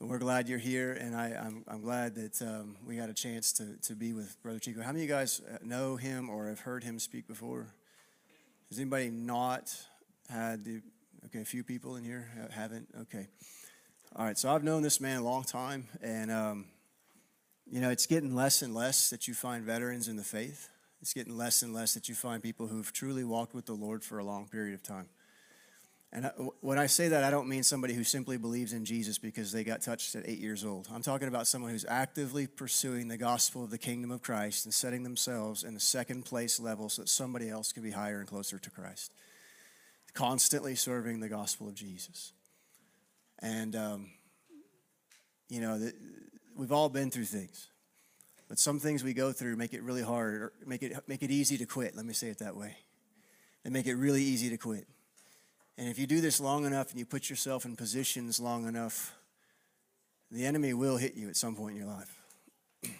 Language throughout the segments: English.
we're glad you're here, and I, I'm, I'm glad that um, we got a chance to, to be with Brother Chico. How many of you guys uh, know him or have heard him speak before? Has anybody not had the, okay, a few people in here haven't? Okay. All right, so I've known this man a long time, and, um, you know, it's getting less and less that you find veterans in the faith. It's getting less and less that you find people who've truly walked with the Lord for a long period of time. And when I say that, I don't mean somebody who simply believes in Jesus because they got touched at eight years old. I'm talking about someone who's actively pursuing the gospel of the kingdom of Christ and setting themselves in the second place level so that somebody else can be higher and closer to Christ. Constantly serving the gospel of Jesus. And, um, you know, the, we've all been through things. But some things we go through make it really hard, or make it, make it easy to quit. Let me say it that way. They make it really easy to quit. And if you do this long enough and you put yourself in positions long enough, the enemy will hit you at some point in your life.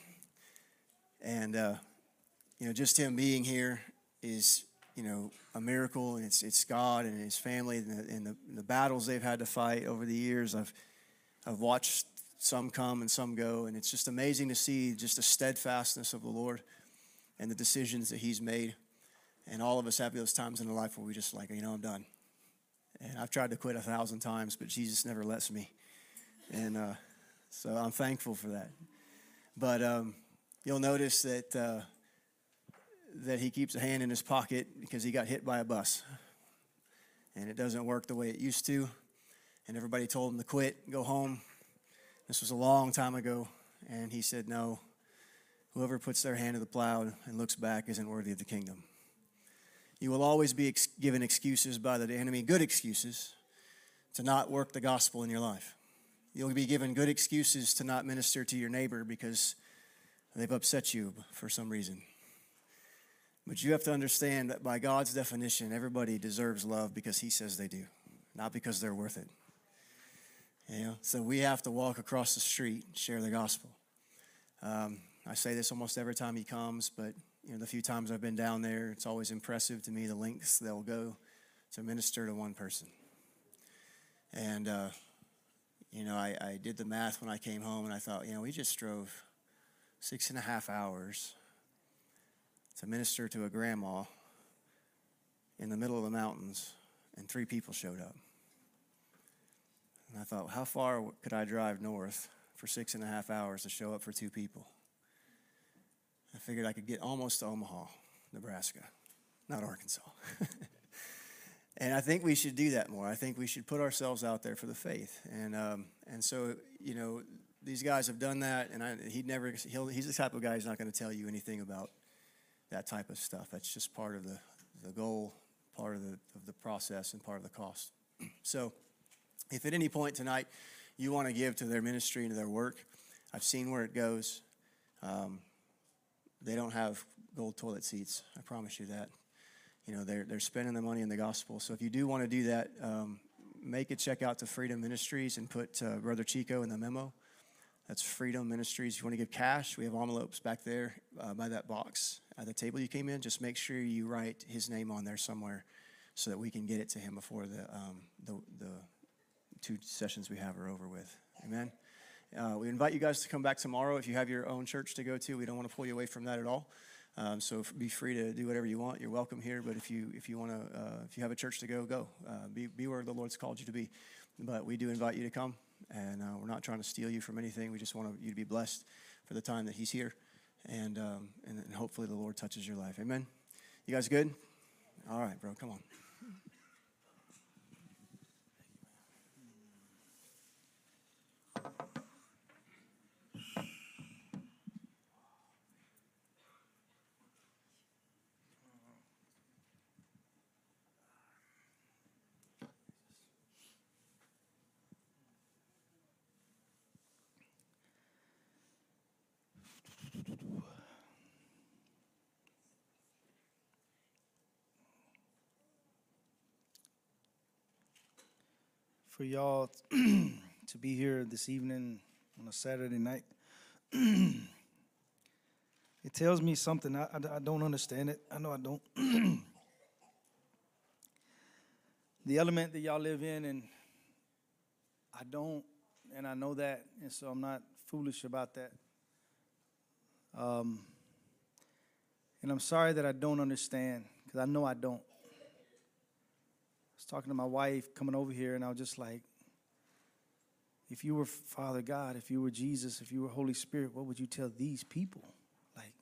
and, uh, you know, just him being here is, you know, a miracle. And it's, it's God and his family and, the, and the, the battles they've had to fight over the years. I've, I've watched some come and some go. And it's just amazing to see just the steadfastness of the Lord and the decisions that he's made. And all of us have those times in our life where we just like, you know, I'm done. And I've tried to quit a thousand times, but Jesus never lets me. And uh, so I'm thankful for that. But um, you'll notice that, uh, that he keeps a hand in his pocket because he got hit by a bus. And it doesn't work the way it used to. And everybody told him to quit, go home. This was a long time ago. And he said, No, whoever puts their hand to the plow and looks back isn't worthy of the kingdom. You will always be ex- given excuses by the enemy, good excuses, to not work the gospel in your life. You'll be given good excuses to not minister to your neighbor because they've upset you for some reason. But you have to understand that by God's definition, everybody deserves love because He says they do, not because they're worth it. You know, so we have to walk across the street, and share the gospel. Um, I say this almost every time He comes, but you know, the few times I've been down there, it's always impressive to me the lengths they'll go to minister to one person. And, uh, you know, I, I did the math when I came home and I thought, you know, we just drove six and a half hours to minister to a grandma in the middle of the mountains, and three people showed up. And I thought, how far could I drive north for six and a half hours to show up for two people? I figured I could get almost to Omaha, Nebraska, not Arkansas. and I think we should do that more. I think we should put ourselves out there for the faith. And um, and so you know these guys have done that, and I, he never he'll, he's the type of guy who's not going to tell you anything about that type of stuff. That's just part of the the goal, part of the of the process, and part of the cost. so, if at any point tonight you want to give to their ministry and to their work, I've seen where it goes. Um, they don't have gold toilet seats. I promise you that. You know, they're, they're spending the money in the gospel. So if you do want to do that, um, make a check out to Freedom Ministries and put uh, Brother Chico in the memo. That's Freedom Ministries. If you want to give cash, we have envelopes back there uh, by that box at the table you came in. Just make sure you write his name on there somewhere so that we can get it to him before the, um, the, the two sessions we have are over with. Amen. Uh, we invite you guys to come back tomorrow if you have your own church to go to. We don't want to pull you away from that at all. Um, so be free to do whatever you want. You're welcome here. But if you if you want to uh, if you have a church to go, go. Uh, be be where the Lord's called you to be. But we do invite you to come, and uh, we're not trying to steal you from anything. We just want you to be blessed for the time that He's here, and um, and, and hopefully the Lord touches your life. Amen. You guys good? All right, bro. Come on. For y'all to be here this evening on a Saturday night. it tells me something. I, I, I, don't understand it. I know I don't. the element that y'all live in, and I don't, and I know that, and so I'm not foolish about that. Um, and I'm sorry that I don't understand, because I know I don't. Was talking to my wife coming over here, and I was just like, if you were Father God, if you were Jesus, if you were Holy Spirit, what would you tell these people? Like,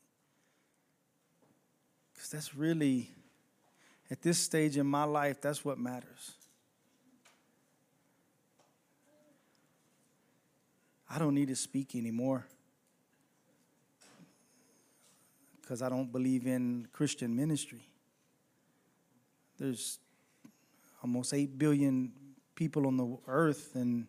because that's really, at this stage in my life, that's what matters. I don't need to speak anymore because I don't believe in Christian ministry. There's almost 8 billion people on the earth, and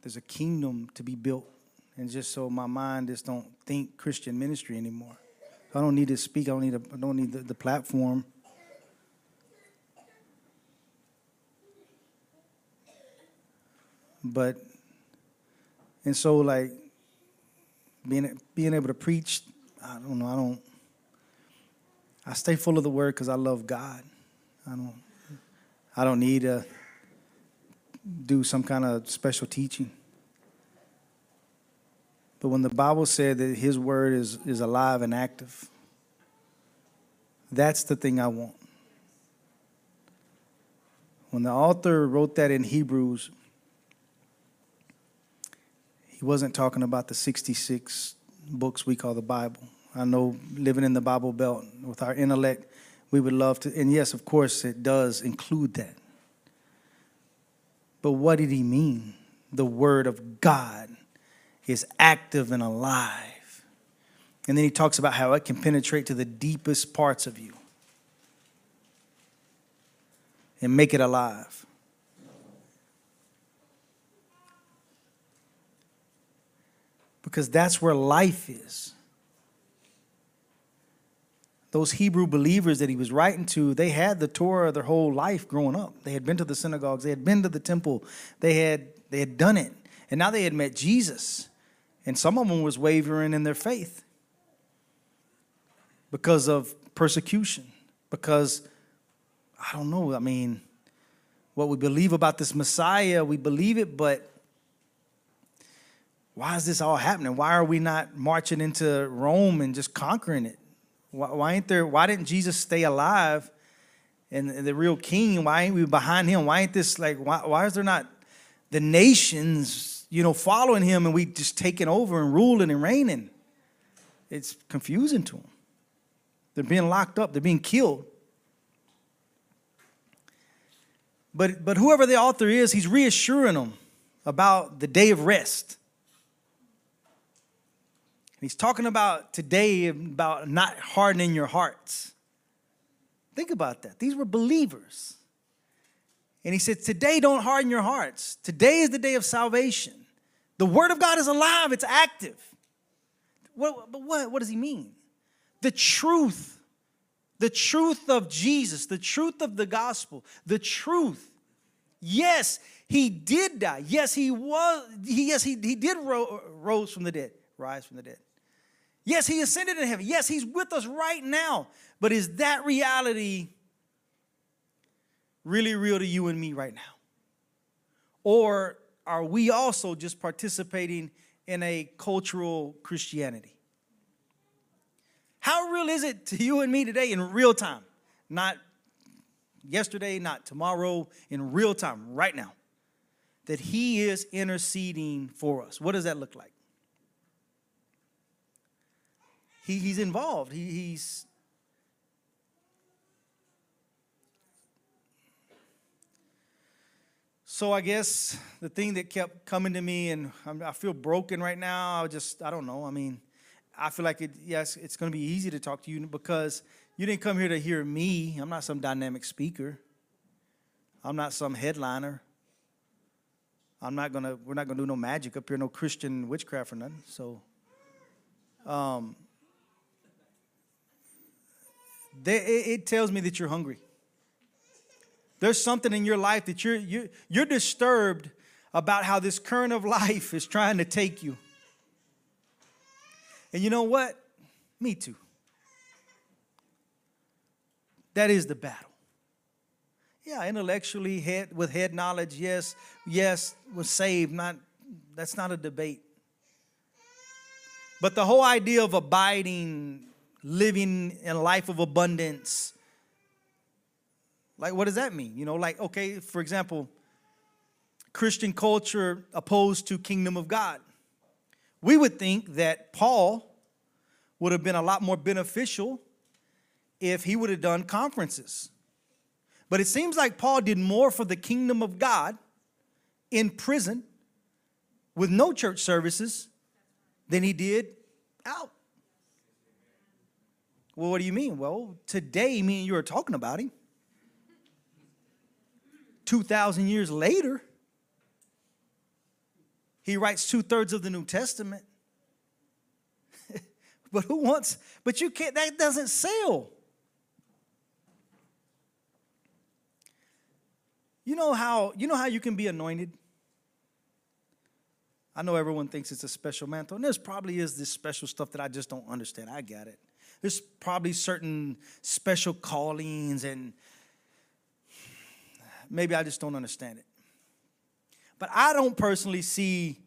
there's a kingdom to be built. And just so my mind just don't think Christian ministry anymore. I don't need to speak. I don't need. A, I don't need the, the platform. But and so like being being able to preach, I don't know. I don't. I stay full of the word because I love God. I don't. I don't need to do some kind of special teaching. But when the Bible said that His word is, is alive and active, that's the thing I want. When the author wrote that in Hebrews, he wasn't talking about the 66 books we call the Bible. I know living in the Bible Belt with our intellect, we would love to, and yes, of course, it does include that. But what did he mean? The Word of God is active and alive. And then he talks about how it can penetrate to the deepest parts of you and make it alive. Because that's where life is. Those Hebrew believers that he was writing to, they had the Torah their whole life growing up. They had been to the synagogues, they had been to the temple, they had, they had done it. And now they had met Jesus. And some of them was wavering in their faith because of persecution, because I don't know, I mean, what we believe about this Messiah, we believe it, but why is this all happening? Why are we not marching into Rome and just conquering it? Why, why ain't there? Why didn't Jesus stay alive and the real king? Why ain't we behind him? Why ain't this like? Why, why is there not the nations, you know, following him and we just taking over and ruling and reigning? It's confusing to them. They're being locked up. They're being killed. But, but whoever the author is, he's reassuring them about the day of rest. He's talking about today about not hardening your hearts. Think about that. These were believers. And he said, Today, don't harden your hearts. Today is the day of salvation. The word of God is alive, it's active. What, but what, what does he mean? The truth, the truth of Jesus, the truth of the gospel, the truth. Yes, he did die. Yes, he was, he, yes, he, he did ro- rose from the dead, rise from the dead. Yes, he ascended in heaven. Yes, he's with us right now. But is that reality really real to you and me right now? Or are we also just participating in a cultural Christianity? How real is it to you and me today in real time? Not yesterday, not tomorrow, in real time, right now. That he is interceding for us. What does that look like? He, he's involved. He, he's so I guess the thing that kept coming to me, and I feel broken right now. I just I don't know. I mean, I feel like it. Yes, it's going to be easy to talk to you because you didn't come here to hear me. I'm not some dynamic speaker. I'm not some headliner. I'm not gonna. We're not gonna do no magic up here, no Christian witchcraft or nothing. So, um, they, it, it tells me that you're hungry. There's something in your life that you're, you're, you're disturbed about how this current of life is trying to take you. And you know what? Me too. That is the battle. Yeah, intellectually, head with head knowledge, yes, yes, was saved. Not that's not a debate. But the whole idea of abiding, living in a life of abundance, like what does that mean? You know, like, okay, for example, Christian culture opposed to kingdom of God. We would think that Paul would have been a lot more beneficial if he would have done conferences. But it seems like Paul did more for the kingdom of God in prison with no church services than he did out. Well, what do you mean? Well, today, me and you are talking about him. 2,000 years later, he writes two thirds of the New Testament. but who wants, but you can't, that doesn't sell. You know how you know how you can be anointed? I know everyone thinks it's a special mantle, and there's probably is this special stuff that I just don't understand. I get it. There's probably certain special callings, and maybe I just don't understand it. But I don't personally see.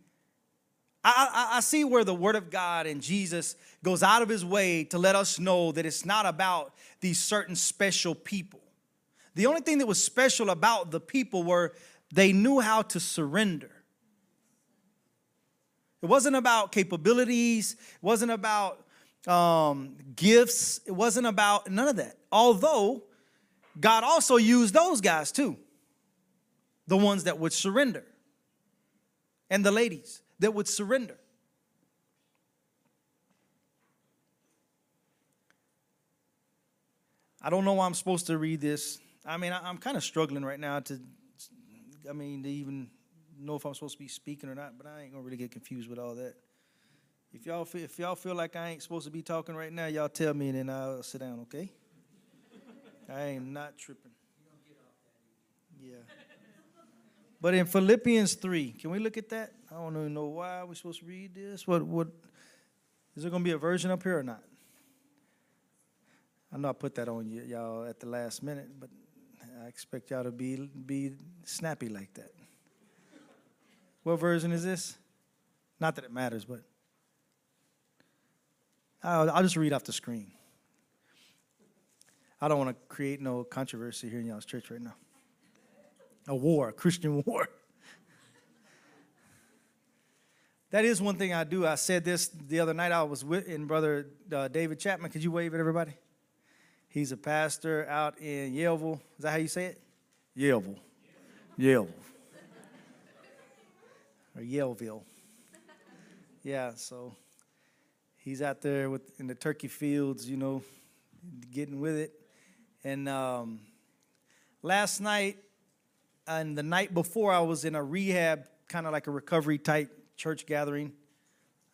I, I, I see where the Word of God and Jesus goes out of His way to let us know that it's not about these certain special people. The only thing that was special about the people were they knew how to surrender. It wasn't about capabilities, it wasn't about um, gifts, it wasn't about none of that. Although God also used those guys too, the ones that would surrender, and the ladies that would surrender. I don't know why I'm supposed to read this. I mean, I, am kind of struggling right now to, I mean, to even know if I'm supposed to be speaking or not. But I ain't gonna really get confused with all that. If y'all feel, if y'all feel like I ain't supposed to be talking right now, y'all tell me, and then I'll sit down. Okay? I am not tripping. Yeah. But in Philippians three, can we look at that? I don't even know why we're supposed to read this. What what is there gonna be a version up here or not? I know I put that on y- y'all at the last minute, but I expect y'all to be, be snappy like that. What version is this? Not that it matters, but I'll, I'll just read off the screen. I don't want to create no controversy here in y'all's church right now. A war, a Christian war. that is one thing I do. I said this the other night. I was with in Brother uh, David Chapman. Could you wave at everybody? He's a pastor out in Yellville. Is that how you say it? Yellville. Yellville. or Yaleville. Yeah, so he's out there with in the turkey fields, you know, getting with it. And um, last night and the night before, I was in a rehab, kind of like a recovery type church gathering.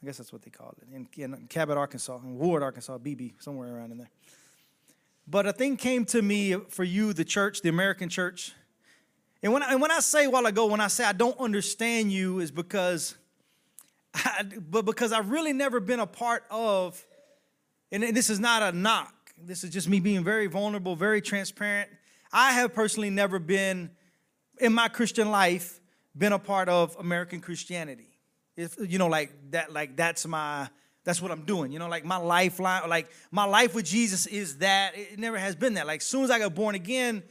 I guess that's what they call it in, in Cabot, Arkansas, in Ward, Arkansas, Beebe, somewhere around in there. But a thing came to me for you, the church, the American church. And when I, and when I say while ago, when I say I don't understand you, is because, I, but because I've really never been a part of, and this is not a knock. This is just me being very vulnerable, very transparent. I have personally never been, in my Christian life, been a part of American Christianity. If you know, like that, like that's my that's what I'm doing. You know, like my lifeline, like my life with Jesus is that. It never has been that. Like as soon as I got born again,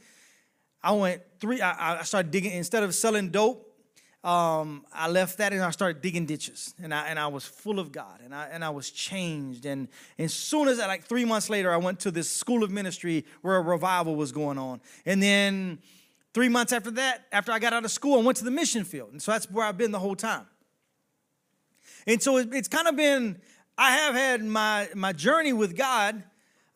I went three, I, I started digging, instead of selling dope, um, I left that and I started digging ditches. And I and I was full of God and I and I was changed. And, as soon as I, like three months later, I went to this school of ministry where a revival was going on. And then three months after that, after I got out of school, I went to the mission field. And so that's where I've been the whole time. And so it, it's kind of been I have had my, my journey with God,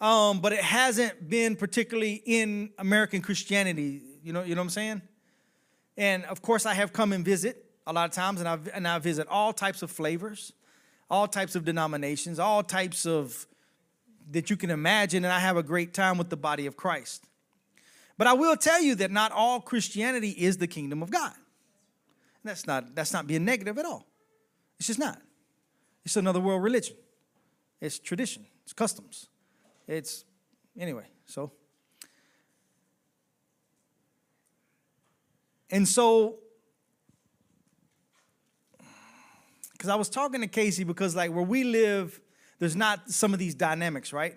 um, but it hasn't been particularly in American Christianity. You know, you know what I'm saying? And of course, I have come and visit a lot of times, and I and I visit all types of flavors, all types of denominations, all types of that you can imagine, and I have a great time with the body of Christ. But I will tell you that not all Christianity is the kingdom of God. And that's not that's not being negative at all. It's just not. It's another world religion. It's tradition. It's customs. It's, anyway, so. And so, because I was talking to Casey, because like where we live, there's not some of these dynamics, right?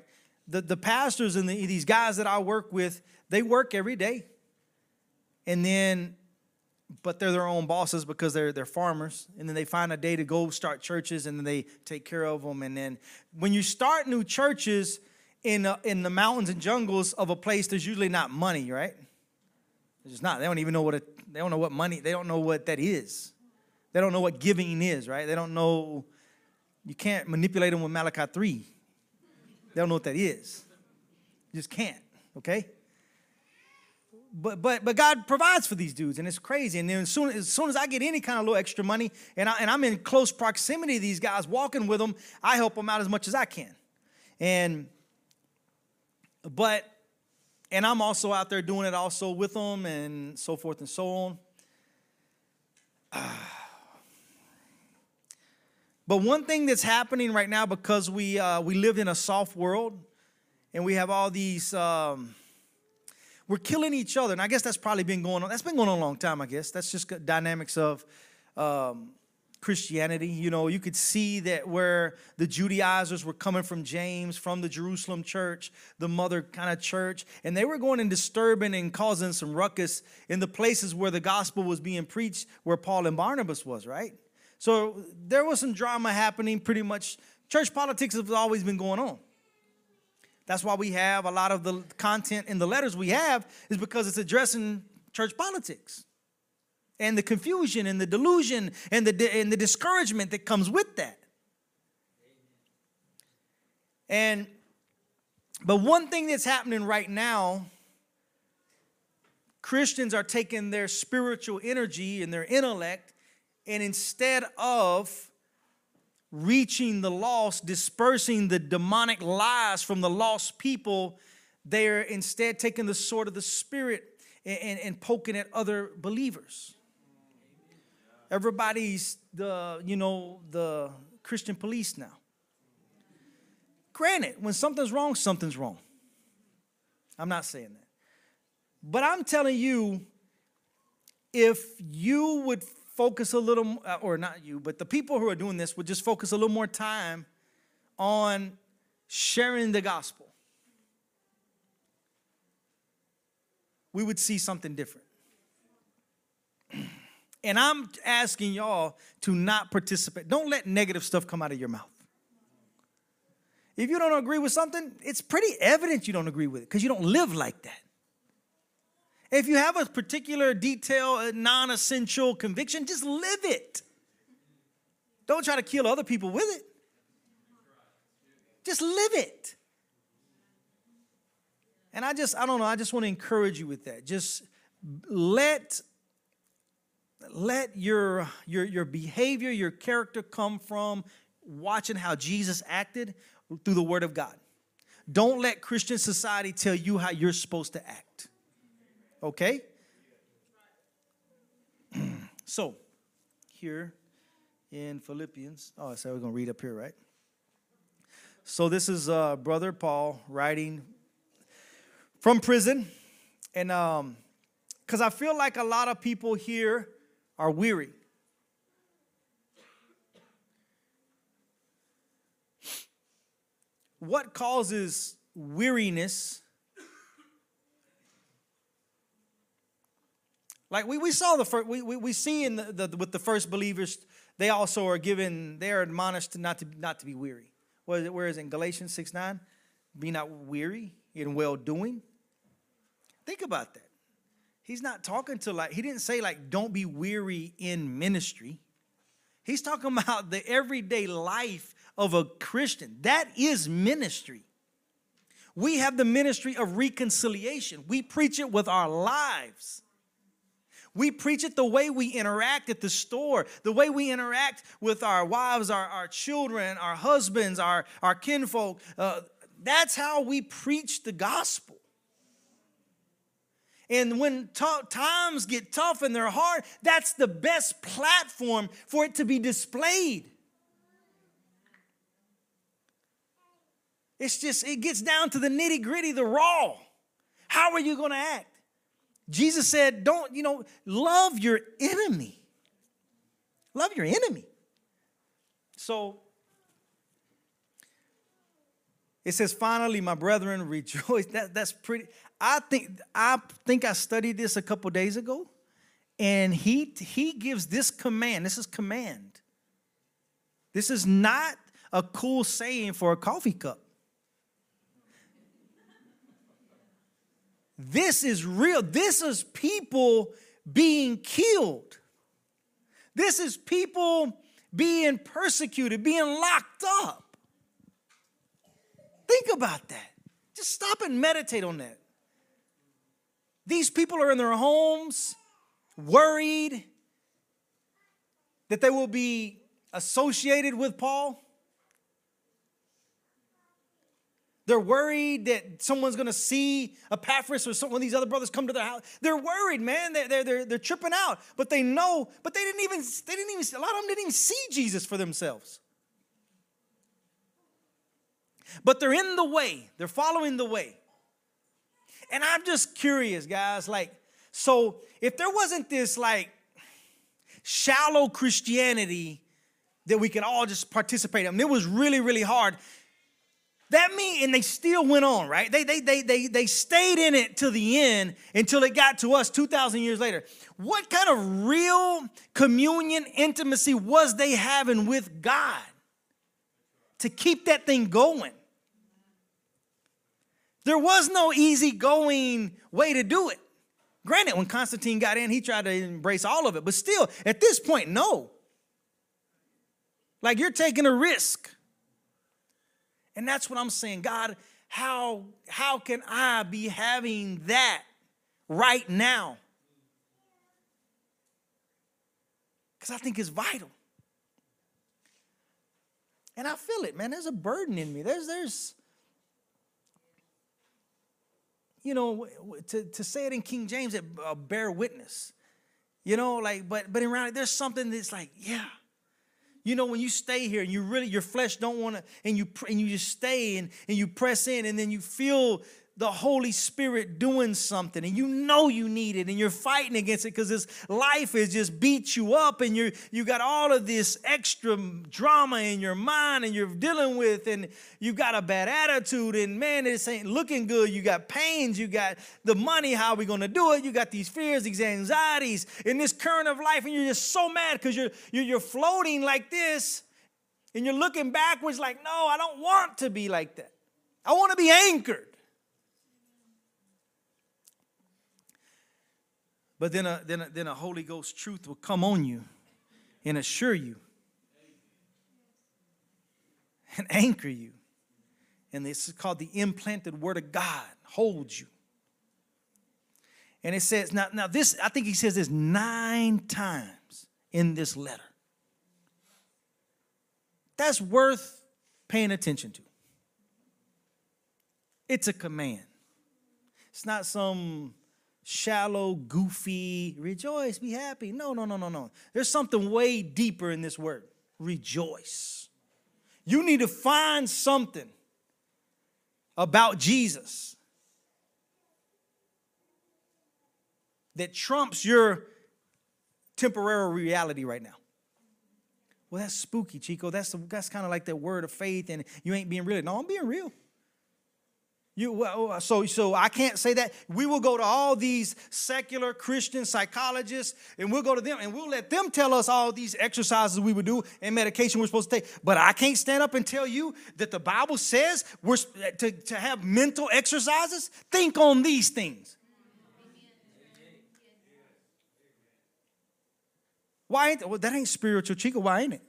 The, the pastors and the, these guys that I work with, they work every day. And then, but they're their own bosses because they're, they're farmers. And then they find a day to go start churches and then they take care of them. And then when you start new churches in, uh, in the mountains and jungles of a place, there's usually not money, right? It's not. They don't even know what it, they don't know what money, they don't know what that is. They don't know what giving is, right? They don't know, you can't manipulate them with Malachi 3. They don't know what that is. You just can't, okay? But but but God provides for these dudes, and it's crazy. And then as soon as soon as I get any kind of little extra money, and I, and I'm in close proximity to these guys, walking with them, I help them out as much as I can. And but and I'm also out there doing it also with them, and so forth and so on. But one thing that's happening right now because we uh, we live in a soft world, and we have all these. Um, we're killing each other, and I guess that's probably been going on. That's been going on a long time. I guess that's just dynamics of um, Christianity. You know, you could see that where the Judaizers were coming from James, from the Jerusalem church, the mother kind of church, and they were going and disturbing and causing some ruckus in the places where the gospel was being preached, where Paul and Barnabas was, right? So there was some drama happening pretty much. Church politics has always been going on. That's why we have a lot of the content in the letters we have is because it's addressing church politics and the confusion and the delusion and the, and the discouragement that comes with that. And but one thing that's happening right now, Christians are taking their spiritual energy and their intellect and instead of reaching the lost, dispersing the demonic lies from the lost people, they're instead taking the sword of the Spirit and, and, and poking at other believers. Everybody's the, you know, the Christian police now. Granted, when something's wrong, something's wrong. I'm not saying that. But I'm telling you, if you would focus a little, uh, or not you, but the people who are doing this would just focus a little more time on sharing the gospel, we would see something different. And I'm asking y'all to not participate. Don't let negative stuff come out of your mouth. If you don't agree with something, it's pretty evident you don't agree with it because you don't live like that. If you have a particular detail, a non essential conviction, just live it. Don't try to kill other people with it. Just live it. And I just, I don't know, I just want to encourage you with that. Just let let your your your behavior, your character come from watching how Jesus acted through the word of God. Don't let Christian society tell you how you're supposed to act. Okay? so, here in Philippians, oh, so we're going to read up here, right? So, this is uh, Brother Paul writing from prison. And um, because I feel like a lot of people here are weary. What causes weariness Like we, we saw the first, we, we, we see in the, the, with the first believers, they also are given, they are admonished not to, not to be weary. Whereas in Galatians 6 9, be not weary in well doing. Think about that. He's not talking to like, he didn't say like, don't be weary in ministry. He's talking about the everyday life of a Christian. That is ministry. We have the ministry of reconciliation. We preach it with our lives. We preach it the way we interact at the store, the way we interact with our wives, our, our children, our husbands, our, our kinfolk. Uh, that's how we preach the gospel. And when times get tough and they're hard, that's the best platform for it to be displayed. It's just, it gets down to the nitty gritty, the raw. How are you going to act? Jesus said, don't, you know, love your enemy. Love your enemy. So it says, finally, my brethren, rejoice. That, that's pretty. I think I think I studied this a couple days ago, and he he gives this command. This is command. This is not a cool saying for a coffee cup. This is real. This is people being killed. This is people being persecuted, being locked up. Think about that. Just stop and meditate on that. These people are in their homes, worried that they will be associated with Paul. They're worried that someone's going to see Epaphras or some of these other brothers come to their house. They're worried, man. They're, they're, they're, they're tripping out. But they know, but they didn't even, they didn't even, a lot of them didn't even see Jesus for themselves. But they're in the way. They're following the way. And I'm just curious, guys, like, so if there wasn't this like shallow Christianity that we could all just participate in, it was really, really hard that mean, and they still went on, right? They, they, they, they, they stayed in it to the end until it got to us 2,000 years later. What kind of real communion, intimacy was they having with God to keep that thing going? There was no easy going way to do it. Granted, when Constantine got in, he tried to embrace all of it, but still, at this point, no. Like you're taking a risk. And that's what I'm saying. God, how, how can I be having that right now? Because I think it's vital. And I feel it, man. There's a burden in me. There's, there's, you know, to, to say it in King James, it uh, bear witness. You know, like, but but in reality, there's something that's like, yeah, you know, when you stay here and you really, your flesh don't want to, and you and you just stay and, and you press in, and then you feel the Holy Spirit doing something and you know you need it and you're fighting against it because this life has just beat you up and you're you got all of this extra drama in your mind and you're dealing with and you got a bad attitude and man this ain't looking good. You got pains you got the money how are we going to do it? You got these fears these anxieties in this current of life and you're just so mad because you're, you're you're floating like this and you're looking backwards like no I don't want to be like that. I want to be anchored But then a, then a, then a Holy Ghost truth will come on you and assure you and anchor you. And this is called the implanted word of God, holds you. And it says, now, now this, I think he says this nine times in this letter. That's worth paying attention to. It's a command. It's not some shallow, goofy, rejoice, be happy. No, no, no, no, no. There's something way deeper in this word rejoice. You need to find something about Jesus that trumps your temporary reality right now. Well, that's spooky, Chico. That's, that's kind of like that word of faith, and you ain't being real. No, I'm being real. You, well, uh, so, so I can't say that. We will go to all these secular Christian psychologists and we'll go to them and we'll let them tell us all these exercises we would do and medication we're supposed to take. But I can't stand up and tell you that the Bible says we're to, to have mental exercises. Think on these things. Why ain't well, that ain't spiritual, Chico? Why ain't it?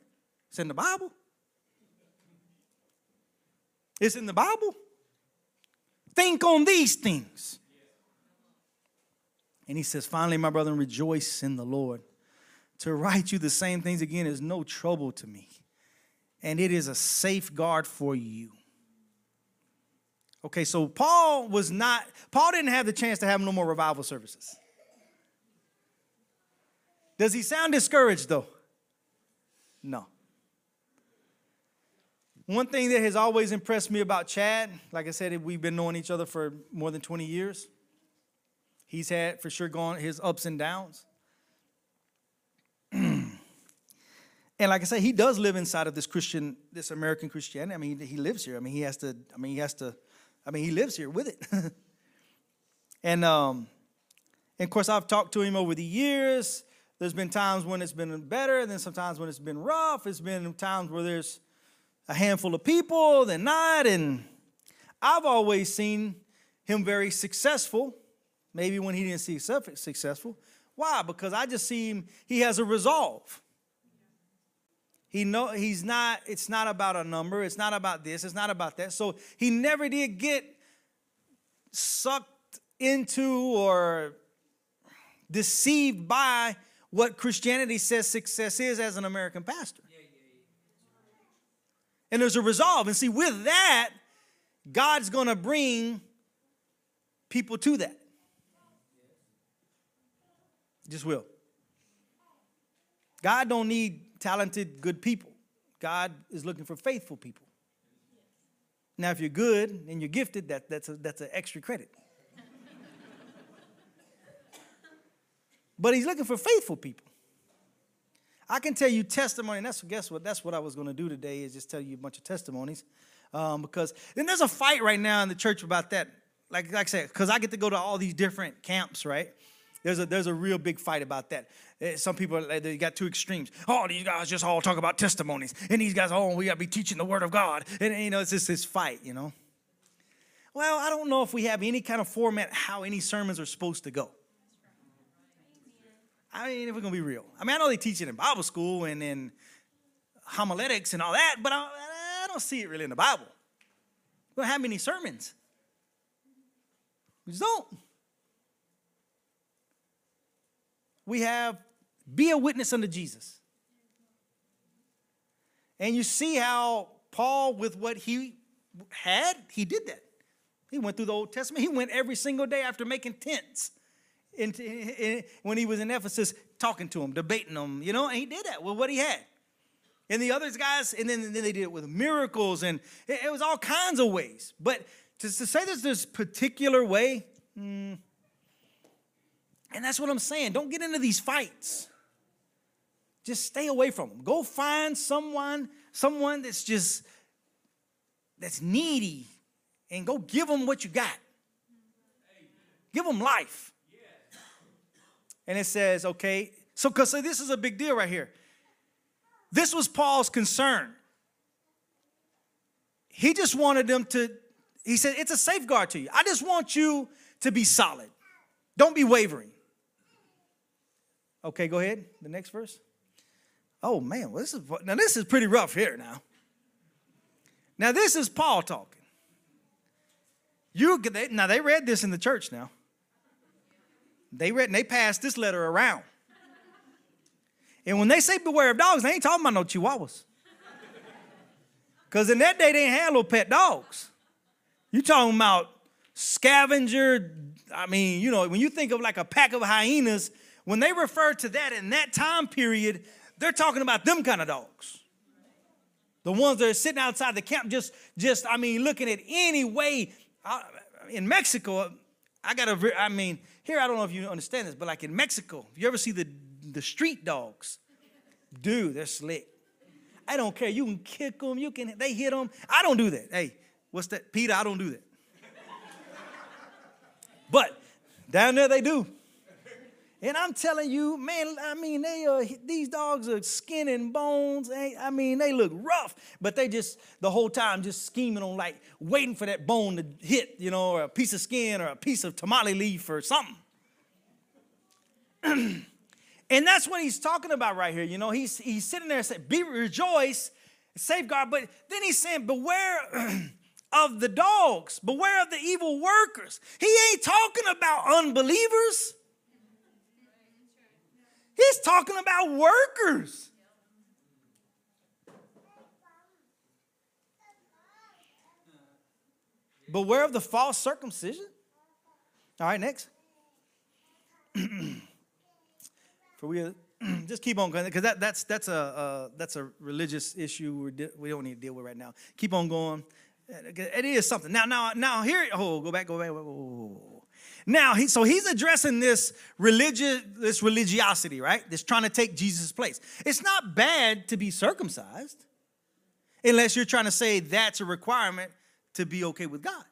It's in the Bible. It's in the Bible. Think on these things. And he says, Finally, my brethren, rejoice in the Lord. To write you the same things again is no trouble to me, and it is a safeguard for you. Okay, so Paul was not, Paul didn't have the chance to have no more revival services. Does he sound discouraged though? No. One thing that has always impressed me about Chad, like I said, we've been knowing each other for more than 20 years. He's had for sure gone his ups and downs. And like I say, he does live inside of this Christian, this American Christianity. I mean, he, he lives here. I mean, he has to. I mean, he has to. I mean, he lives here with it. and um, and of course, I've talked to him over the years. There's been times when it's been better, and then sometimes when it's been rough. It's been times where there's a handful of people, then not. And I've always seen him very successful. Maybe when he didn't see successful. Why? Because I just see him. He has a resolve. He know he's not, it's not about a number, it's not about this, it's not about that. So he never did get sucked into or deceived by what Christianity says success is as an American pastor. And there's a resolve. And see, with that, God's gonna bring people to that. Just will. God don't need talented, good people. God is looking for faithful people. Now, if you're good and you're gifted, that, that's, a, that's an extra credit. but he's looking for faithful people. I can tell you testimony, and that's guess what? That's what I was going to do today is just tell you a bunch of testimonies, um, because then there's a fight right now in the church about that. Like, like I said, because I get to go to all these different camps, right? There's a there's a real big fight about that. Eh, some people they got two extremes. Oh, these guys just all talk about testimonies, and these guys, oh, we got to be teaching the word of God, and you know it's just this fight, you know. Well, I don't know if we have any kind of format how any sermons are supposed to go. I mean, if we're gonna be real, I mean, I know they teach it in Bible school and in homiletics and all that, but I, I don't see it really in the Bible. We don't have many sermons. We just don't. we have be a witness unto Jesus. And you see how Paul, with what he had, he did that. He went through the Old Testament. He went every single day after making tents. In, in, when he was in Ephesus, talking to them, debating them, you know, and he did that with what he had. And the others guys, and then, then they did it with miracles, and it, it was all kinds of ways. But to, to say there's this particular way, hmm, and that's what I'm saying. Don't get into these fights. Just stay away from them. Go find someone, someone that's just that's needy, and go give them what you got. Give them life. And it says, okay, so because so this is a big deal right here. This was Paul's concern. He just wanted them to, he said, it's a safeguard to you. I just want you to be solid. Don't be wavering. Okay, go ahead. The next verse. Oh man, well, this is now this is pretty rough here now. Now this is Paul talking. You they, now they read this in the church now. They read and they passed this letter around. And when they say beware of dogs, they ain't talking about no chihuahuas. Because in that day they had little pet dogs. You talking about scavenger, I mean, you know, when you think of like a pack of hyenas, when they refer to that in that time period, they're talking about them kind of dogs. The ones that are sitting outside the camp, just, just I mean, looking at any way. Uh, in Mexico, I got a, I mean, here I don't know if you understand this, but like in Mexico, you ever see the the street dogs, dude, they're slick. I don't care. You can kick them. You can. They hit them. I don't do that. Hey, what's that, Peter? I don't do that. but down there they do. And I'm telling you, man, I mean, they uh, are, these dogs are skin and bones. Eh? I mean, they look rough, but they just, the whole time, just scheming on like waiting for that bone to hit, you know, or a piece of skin or a piece of tamale leaf or something. and that's what he's talking about right here. You know, he's, he's sitting there saying, be rejoice, safeguard. But then he's saying, beware of the dogs, beware of the evil workers. He ain't talking about unbelievers. He's talking about workers. Beware of the false circumcision. All right, next. For we just keep on going because that, that's that's a uh, that's a religious issue we we don't need to deal with right now. Keep on going. It is something. Now now now here. Oh, go back. Go back. Whoa, whoa, whoa. Now, he, so he's addressing this religious, this religiosity, right? This trying to take Jesus' place. It's not bad to be circumcised, unless you're trying to say that's a requirement to be okay with God.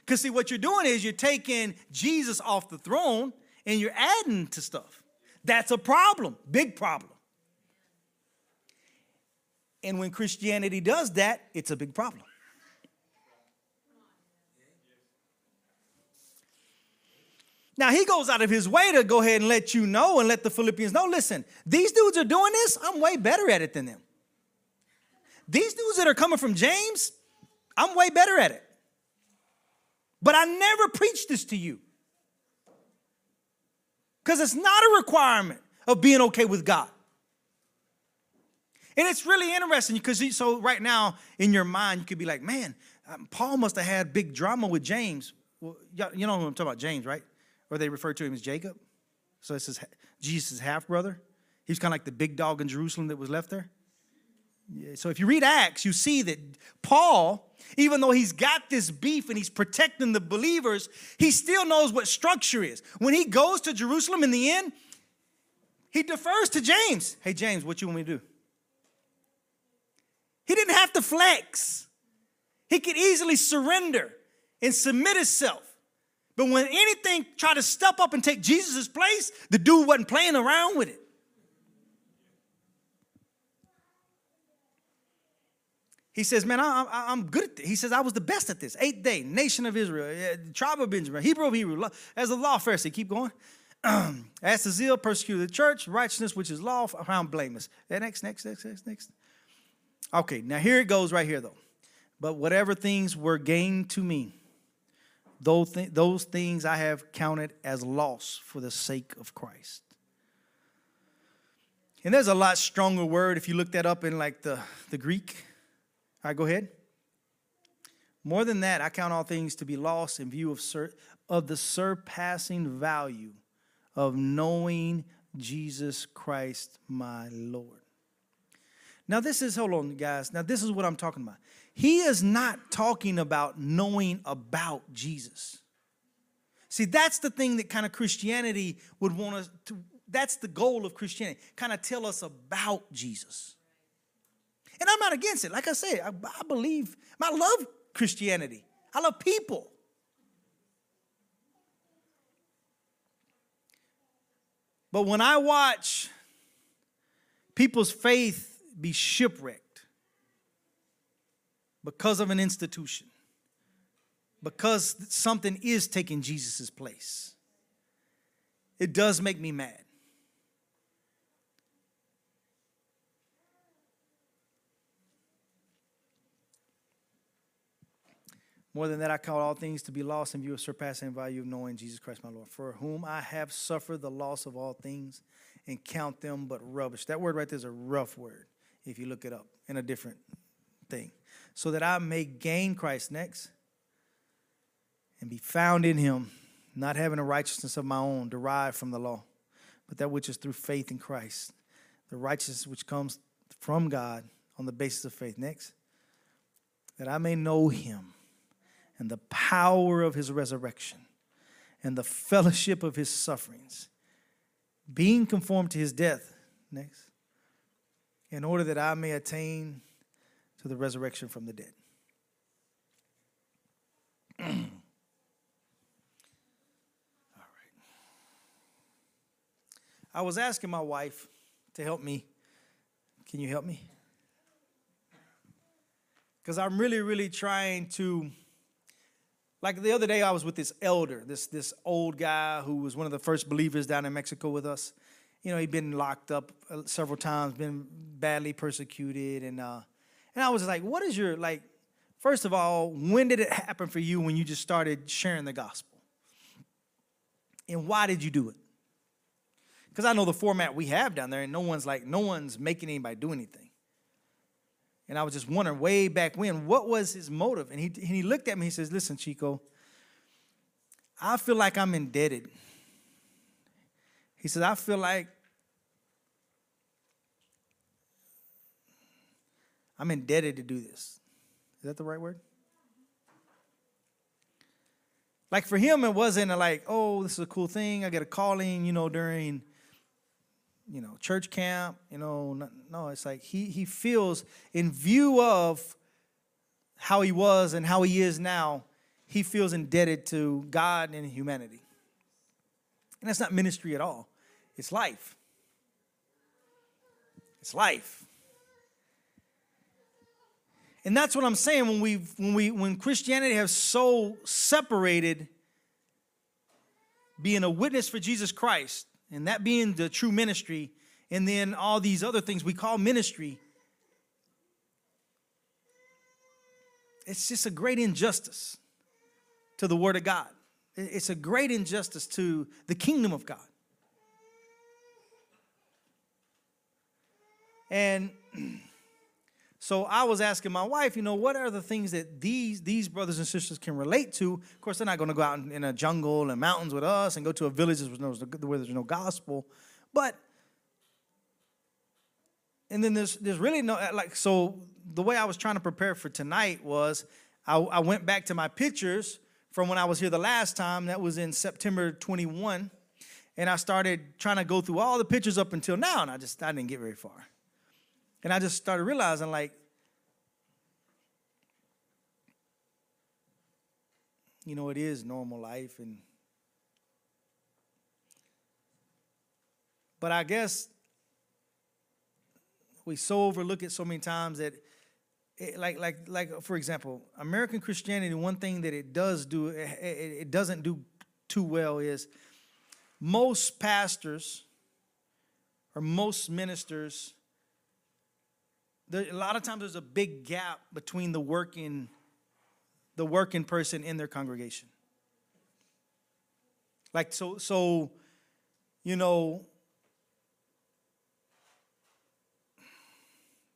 Because see, what you're doing is you're taking Jesus off the throne and you're adding to stuff. That's a problem, big problem. And when Christianity does that, it's a big problem. Now he goes out of his way to go ahead and let you know and let the Philippians know listen, these dudes are doing this, I'm way better at it than them. These dudes that are coming from James, I'm way better at it. But I never preached this to you. Because it's not a requirement of being okay with God. And it's really interesting because so right now in your mind, you could be like, man, um, Paul must have had big drama with James. Well, you know who I'm talking about, James, right? Or they refer to him as Jacob. So this is Jesus' half brother. He's kind of like the big dog in Jerusalem that was left there. Yeah, so if you read Acts, you see that Paul, even though he's got this beef and he's protecting the believers, he still knows what structure is. When he goes to Jerusalem in the end, he defers to James. Hey, James, what you want me to do? He didn't have to flex. He could easily surrender and submit himself. But when anything tried to step up and take Jesus' place, the dude wasn't playing around with it. He says, Man, I, am good at this. He says, I was the best at this. Eighth day, nation of Israel, tribe of Benjamin, Hebrew of Hebrew, as a law Pharisee. Keep going. as the zeal persecuted the church, righteousness, which is law, found blameless. Next, next, next, next, next. Okay, now here it goes right here, though. But whatever things were gained to me, those, th- those things I have counted as loss for the sake of Christ. And there's a lot stronger word if you look that up in like the, the Greek. All right, go ahead. More than that, I count all things to be lost in view of, sur- of the surpassing value of knowing Jesus Christ, my Lord. Now, this is, hold on, guys. Now, this is what I'm talking about. He is not talking about knowing about Jesus. See, that's the thing that kind of Christianity would want us to, that's the goal of Christianity, kind of tell us about Jesus. And I'm not against it. Like I said, I, I believe, I love Christianity, I love people. But when I watch people's faith be shipwrecked because of an institution, because something is taking Jesus' place, it does make me mad. More than that, I count all things to be lost in view of surpassing value of knowing Jesus Christ my Lord, for whom I have suffered the loss of all things and count them but rubbish. That word right there is a rough word if you look it up in a different thing. So that I may gain Christ next and be found in him, not having a righteousness of my own derived from the law, but that which is through faith in Christ, the righteousness which comes from God on the basis of faith. Next, that I may know him and the power of his resurrection and the fellowship of his sufferings, being conformed to his death. Next. In order that I may attain to the resurrection from the dead. All right. I was asking my wife to help me. Can you help me? Because I'm really, really trying to like the other day, I was with this elder, this, this old guy who was one of the first believers down in Mexico with us. You know, he'd been locked up uh, several times, been badly persecuted. And, uh, and I was like, what is your, like, first of all, when did it happen for you when you just started sharing the gospel? And why did you do it? Because I know the format we have down there, and no one's like, no one's making anybody do anything. And I was just wondering way back when, what was his motive? And he, and he looked at me, he says, Listen, Chico, I feel like I'm indebted. He says, I feel like I'm indebted to do this. Is that the right word? Like for him, it wasn't like, oh, this is a cool thing. I get a calling, you know, during, you know, church camp. You know, no, it's like he he feels in view of how he was and how he is now, he feels indebted to God and humanity. And that's not ministry at all. It's life. It's life. And that's what I'm saying when we when we when Christianity has so separated being a witness for Jesus Christ and that being the true ministry and then all these other things we call ministry it's just a great injustice to the word of God. It's a great injustice to the kingdom of God. And so I was asking my wife, you know, what are the things that these these brothers and sisters can relate to? Of course, they're not going to go out in, in, a jungle and mountains with us and go to a village where there's no gospel. But and then there's there's really no uh, like so the way I was trying to prepare for tonight was I, I went back to my pictures from when I was here the last time. That was in September 21, and I started trying to go through all the pictures up until now, and I just I didn't get very far. And I just started realizing like, you know, it is normal life and but I guess we so overlook it so many times that it, like like like for example, American Christianity one thing that it does do it, it doesn't do too well is most pastors or most ministers there, a lot of times there's a big gap between the working the working person in their congregation. Like so so you know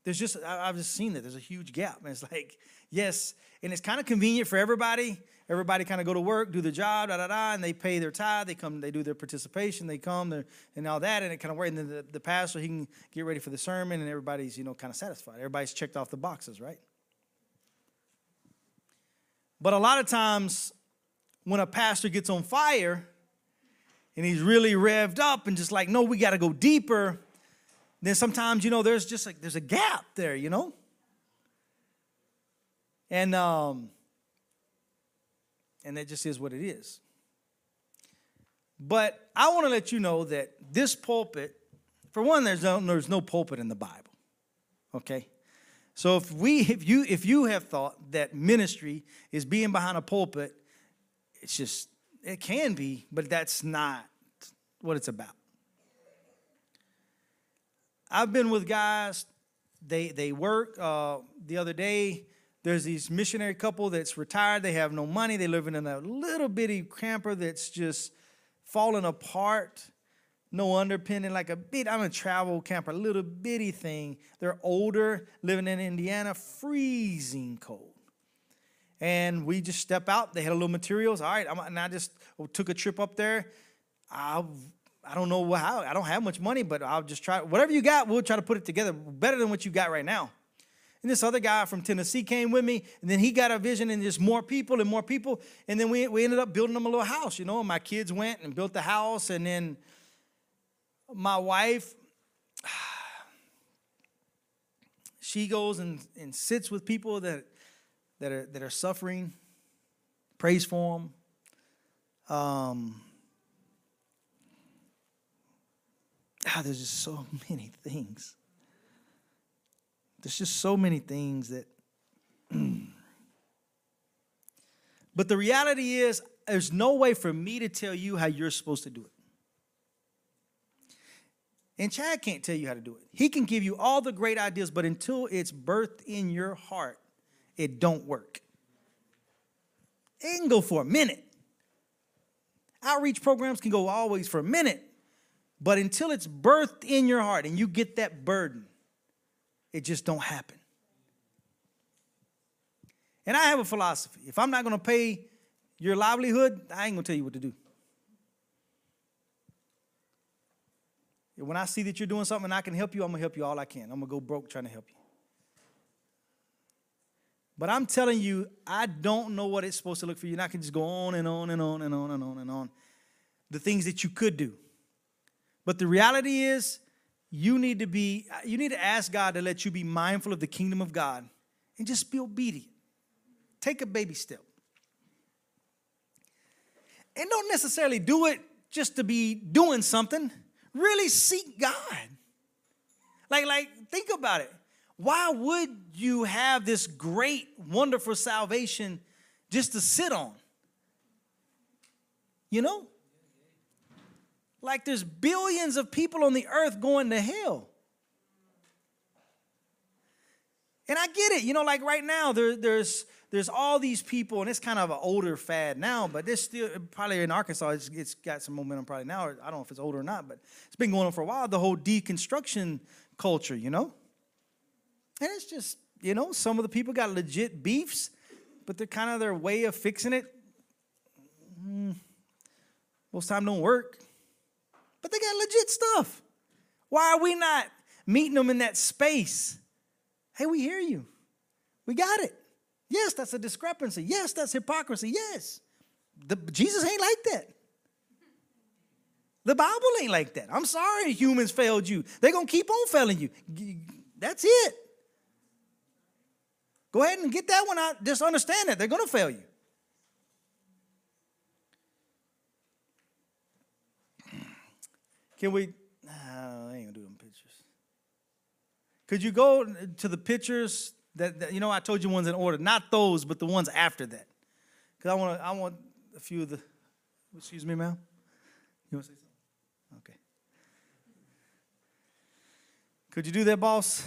there's just I, have just seen that there's a huge gap. And it's like yes and it's kind of convenient for everybody everybody kind of go to work do the job da da da and they pay their tithe they come they do their participation they come and all that and it kind of works and then the, the pastor he can get ready for the sermon and everybody's you know kind of satisfied everybody's checked off the boxes right but a lot of times when a pastor gets on fire and he's really revved up and just like no we got to go deeper then sometimes, you know, there's just like there's a gap there, you know? And um and that just is what it is. But I want to let you know that this pulpit, for one, there's no there's no pulpit in the Bible. Okay? So if we if you if you have thought that ministry is being behind a pulpit, it's just it can be, but that's not what it's about. I've been with guys, they, they work. Uh, the other day, there's these missionary couple that's retired. They have no money. They live in a little bitty camper that's just falling apart. No underpinning, like a bit. I'm a travel camper, a little bitty thing. They're older, living in Indiana, freezing cold. And we just step out. They had a little materials. All right, and I just took a trip up there. I I don't know how. I don't have much money, but I'll just try. Whatever you got, we'll try to put it together better than what you got right now. And this other guy from Tennessee came with me, and then he got a vision, and just more people and more people. And then we, we ended up building them a little house, you know. And my kids went and built the house, and then my wife, she goes and, and sits with people that, that, are, that are suffering, prays for them. Um, ah, there's just so many things. There's just so many things that. but the reality is, there's no way for me to tell you how you're supposed to do it. And Chad can't tell you how to do it. He can give you all the great ideas, but until it's birthed in your heart, it don't work. It can go for a minute. Outreach programs can go always for a minute. But until it's birthed in your heart and you get that burden, it just don't happen. And I have a philosophy. If I'm not going to pay your livelihood, I ain't going to tell you what to do. When I see that you're doing something and I can help you, I'm going to help you all I can. I'm going to go broke trying to help you. But I'm telling you, I don't know what it's supposed to look for you. And I can just go on and on and on and on and on and on. The things that you could do. But the reality is, you need to be, you need to ask God to let you be mindful of the kingdom of God and just be obedient. Take a baby step. And don't necessarily do it just to be doing something. Really seek God. Like, like, think about it. Why would you have this great, wonderful salvation just to sit on? You know? Like there's billions of people on the earth going to hell. And I get it, you know, like right now there, there's there's all these people, and it's kind of an older fad now, but there's still probably in Arkansas it's, it's got some momentum probably now. I don't know if it's older or not, but it's been going on for a while. The whole deconstruction culture, you know, and it's just you know some of the people got legit beefs, but they're kind of their way of fixing it. Mm, most time don't work, but they got legit stuff. Why are we not meeting them in that space? Hey, we hear you. We got it. Yes, that's a discrepancy. Yes, that's hypocrisy. Yes. The, Jesus ain't like that. The Bible ain't like that. I'm sorry humans failed you. They're going to keep on failing you. That's it. Go ahead and get that one out. Just understand that they're going to fail you. Can we? I ain't gonna do them pictures. Could you go to the pictures that, that, you know I told you ones in order, not those, but the ones after that, because I want I want a few of the. Excuse me, ma'am. You want to say something? Okay. Could you do that, boss?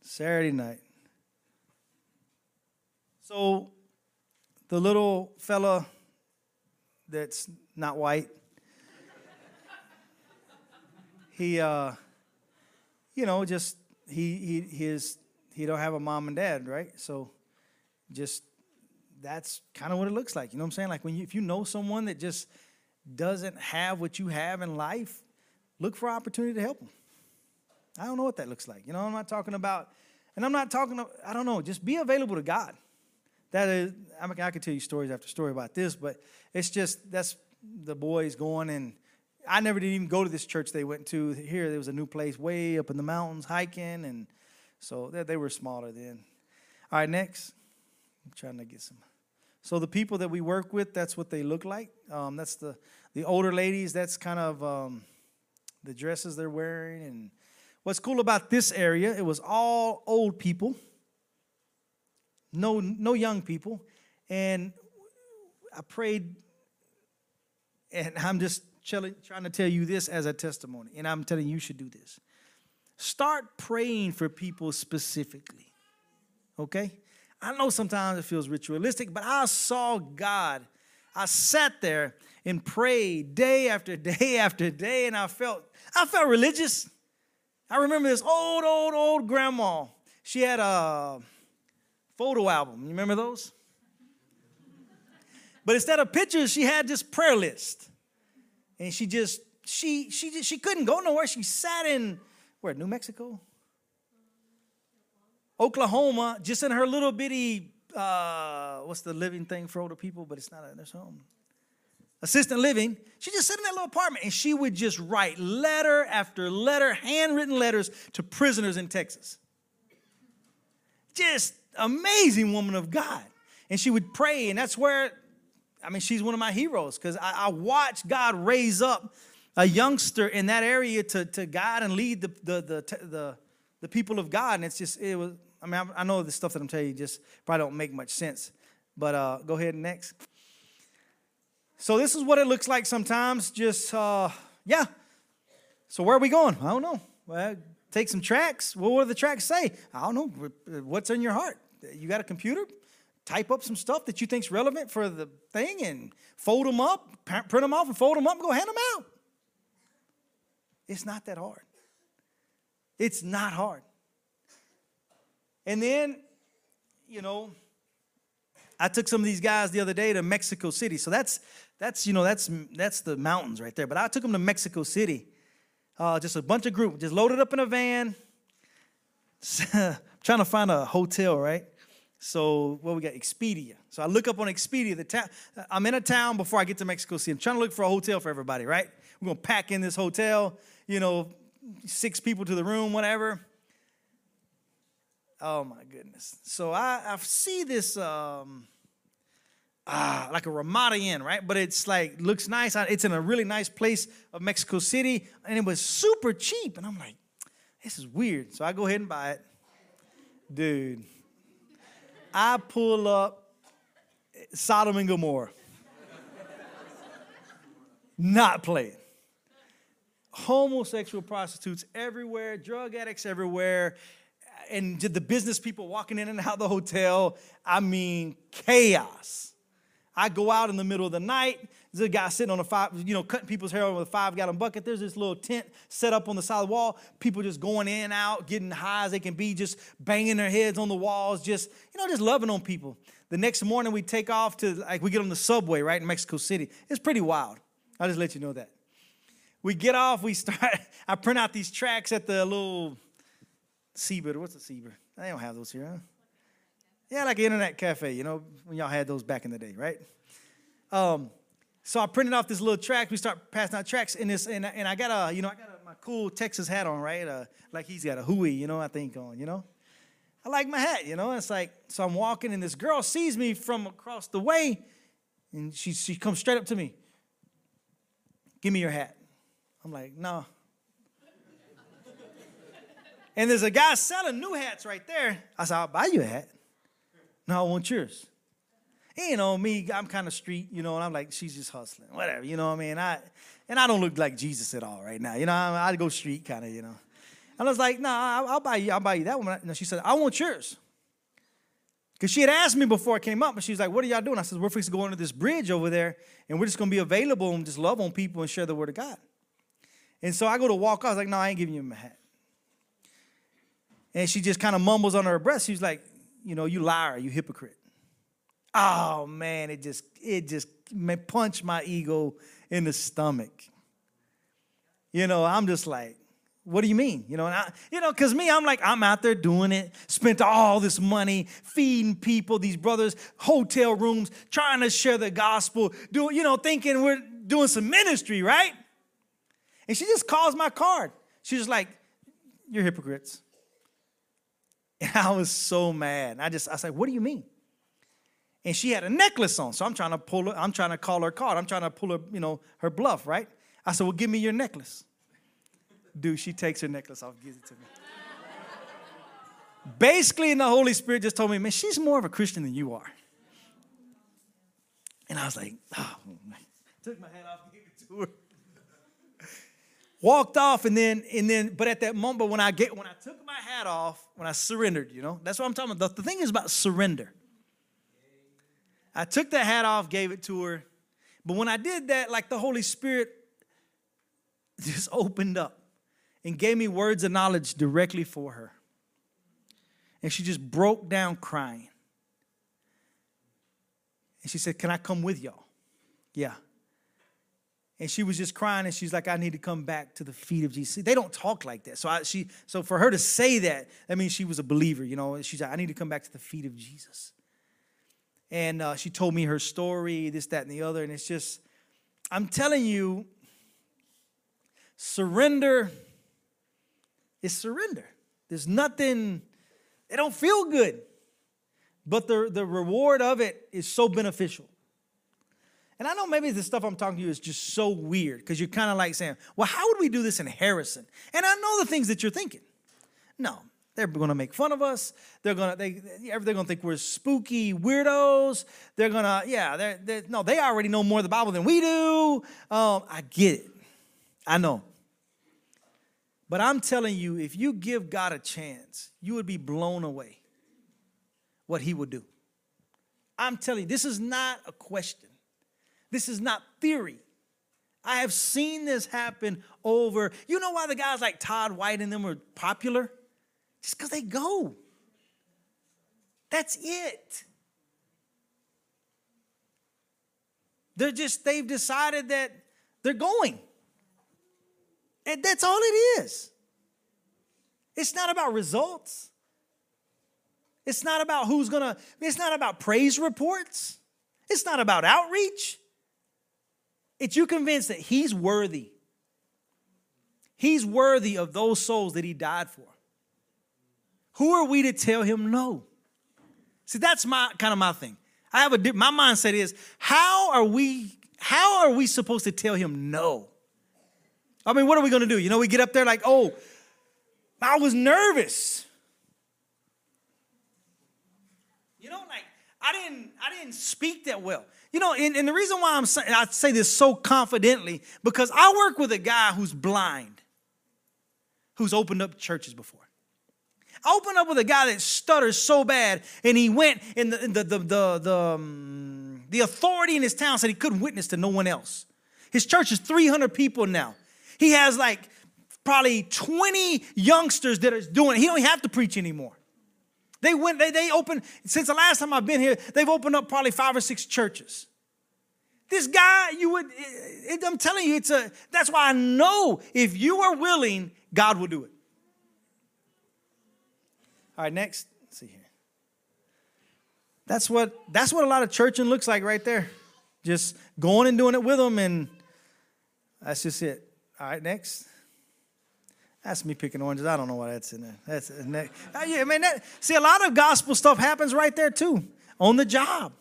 Saturday night. So, the little fella that's not white. he, uh, you know, just he he his he don't have a mom and dad, right? So, just that's kind of what it looks like. You know what I'm saying? Like when you if you know someone that just doesn't have what you have in life, look for opportunity to help them. I don't know what that looks like. You know, I'm not talking about, and I'm not talking. I don't know. Just be available to God. That is, I, mean, I could tell you stories after story about this, but it's just that's the boys going and I never did even go to this church they went to. Here there was a new place way up in the mountains hiking, and so they, they were smaller then. All right, next. I'm trying to get some. So the people that we work with, that's what they look like. Um, that's the the older ladies. That's kind of um, the dresses they're wearing. And what's cool about this area, it was all old people no, no young people. And I prayed, and I'm just trying to tell you this as a testimony, and I'm telling you, you should do this. Start praying for people specifically, okay? I know sometimes it feels ritualistic, but I saw God. I sat there and prayed day after day after day, and I felt I felt religious. I remember this old, old, old grandma. She had a photo album. You remember those? But instead of pictures, she had this prayer list. And she just, she, she, she couldn't go nowhere. She sat in, where, New Mexico? Oklahoma, just in her little bitty, uh, what's the living thing for older people? But it's not a nursing home. Assistant living. She just sat in that little apartment and she would just write letter after letter, handwritten letters to prisoners in Texas. Just amazing woman of God. And she would pray, and that's where, I mean, she's one of my heroes because I, I watched God raise up a youngster in that area to, to guide and lead the, the, the, the, the people of God. And it's just, it was, I mean, I, I know the stuff that I'm telling you just probably don't make much sense. But uh, go ahead next. So this is what it looks like sometimes. Just, uh, yeah. So where are we going? I don't know. Well, take some tracks. What do the tracks say? I don't know. What's in your heart? You got a computer, type up some stuff that you think's relevant for the thing and fold them up, print them off and fold them up and go hand them out. It's not that hard. It's not hard. And then, you know, I took some of these guys the other day to Mexico City. So that's that's you know that's that's the mountains right there. But I took them to Mexico City. Uh, just a bunch of group, just loaded up in a van. trying to find a hotel, right? So what we got? Expedia. So I look up on Expedia. The town. I'm in a town before I get to Mexico City. I'm trying to look for a hotel for everybody, right? We're gonna pack in this hotel. You know, six people to the room, whatever. Oh my goodness. So I, I see this um ah like a Ramada Inn, right? But it's like looks nice. It's in a really nice place of Mexico City, and it was super cheap. And I'm like, this is weird. So I go ahead and buy it. Dude. I pull up Sodom and Gomorrah. Not playing homosexual prostitutes everywhere, drug addicts everywhere, and the business people walking in and out of the hotel. I mean, chaos. I go out in the middle of the night. There's a guy sitting on a five, you know, cutting people's hair with a five gallon bucket. There's this little tent set up on the side of the wall. People just going in out, getting high as they can be, just banging their heads on the walls, just, you know, just loving on people. The next morning we take off to, like, we get on the subway, right, in Mexico City. It's pretty wild. I'll just let you know that we get off, we start, I print out these tracks at the little Seabird. What's a Seabird? They don't have those here, huh? Yeah, like an internet cafe, you know, when y'all had those back in the day, right? Um, so I printed off this little track. We start passing out tracks in this, and, and I got a, you know, I got a, my cool Texas hat on, right? Uh, like he's got a hooey, you know, I think on, you know. I like my hat, you know. It's like, so I'm walking, and this girl sees me from across the way, and she she comes straight up to me. Give me your hat. I'm like, no. and there's a guy selling new hats right there. I said, I'll buy you a hat. No, I want yours. You know, me, I'm kind of street, you know, and I'm like, she's just hustling, whatever, you know what I mean? I, and I don't look like Jesus at all right now, you know, I, I go street kind of, you know. And I was like, no, nah, I'll buy you, I'll buy you that one. And she said, I want yours. Because she had asked me before I came up, and she was like, What are y'all doing? I said, We're fixing to go under this bridge over there, and we're just going to be available and just love on people and share the word of God. And so I go to walk off. I was like, no, I ain't giving you my hat. And she just kind of mumbles under her breath. She's like, you know, you liar, you hypocrite. Oh man, it just it just punched my ego in the stomach. You know, I'm just like, what do you mean? You know, and I, you know, because me, I'm like, I'm out there doing it, spent all this money feeding people, these brothers, hotel rooms, trying to share the gospel, doing, you know, thinking we're doing some ministry, right? And she just calls my card. She's just like, You're hypocrites. And I was so mad. I just, I was like, What do you mean? And she had a necklace on. So I'm trying to pull her, I'm trying to call her card. I'm trying to pull her, you know, her bluff, right? I said, Well, give me your necklace. Dude, she takes her necklace off, gives it to me. Basically, and the Holy Spirit just told me, man, she's more of a Christian than you are. And I was like, oh. Took my hat off, and gave it to her walked off and then and then but at that moment when i get when i took my hat off when i surrendered you know that's what i'm talking about the, the thing is about surrender i took the hat off gave it to her. But when i did that like the holy spirit just opened up and gave me words of knowledge directly for her. And she just broke down crying. And she said can i come with y'all? Yeah. And she was just crying and she's like i need to come back to the feet of jesus. They don't talk like that. So I, she so for her to say that that means she was a believer you know? She's like i need to come back to the feet of jesus and uh, she told me her story this that and the other and it's just i'm telling you surrender is surrender there's nothing it don't feel good but the, the reward of it is so beneficial and I know maybe the stuff I'm talking to you is just so weird because you're kind of like saying, well, how would we do this in Harrison? And I know the things that you're thinking. No, they're going to make fun of us. They're going to they they're going to think we're spooky weirdos. They're going to yeah, they're, they're, no, they already know more of the Bible than we do. Um, I get it. I know. But I'm telling you, if you give God a chance, you would be blown away what he would do. I'm telling you, this is not a question. This is not theory. I have seen this happen over. You know why the guys like Todd White and them are popular? Just because they go. That's it. They're just, they've decided that they're going. And that's all it is. It's not about results. It's not about who's gonna, it's not about praise reports. It's not about outreach. It's you convinced that he's worthy. He's worthy of those souls that he died for. Who are we to tell him no? See, that's my kind of my thing. I have a my mindset is how are we how are we supposed to tell him no? I mean, what are we going to do? You know, we get up there like, "Oh, I was nervous." You know, like I didn't I didn't speak that well. You know, and, and the reason why I'm saying I say this so confidently because I work with a guy who's blind, who's opened up churches before. Opened up with a guy that stutters so bad, and he went, and the the the the, the, um, the authority in his town said he couldn't witness to no one else. His church is 300 people now. He has like probably 20 youngsters that are doing it. He don't have to preach anymore. They went, they, they opened, since the last time I've been here, they've opened up probably five or six churches. This guy, you would, it, I'm telling you, it's a, that's why I know if you are willing, God will do it. All right, next. Let's see here. That's what that's what a lot of churching looks like right there. Just going and doing it with them, and that's just it. All right, next. That's me picking oranges. I don't know why that's in there. That's next. Uh, yeah, I mean, that, see, a lot of gospel stuff happens right there too, on the job.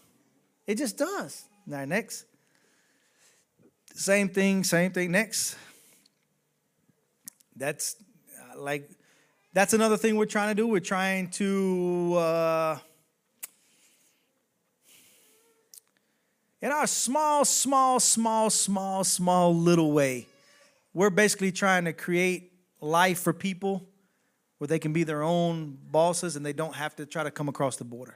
It just does. All right, next. Same thing, same thing. Next. That's uh, like that's another thing we're trying to do. We're trying to, uh, in our small, small, small, small, small little way, we're basically trying to create life for people where they can be their own bosses and they don't have to try to come across the border.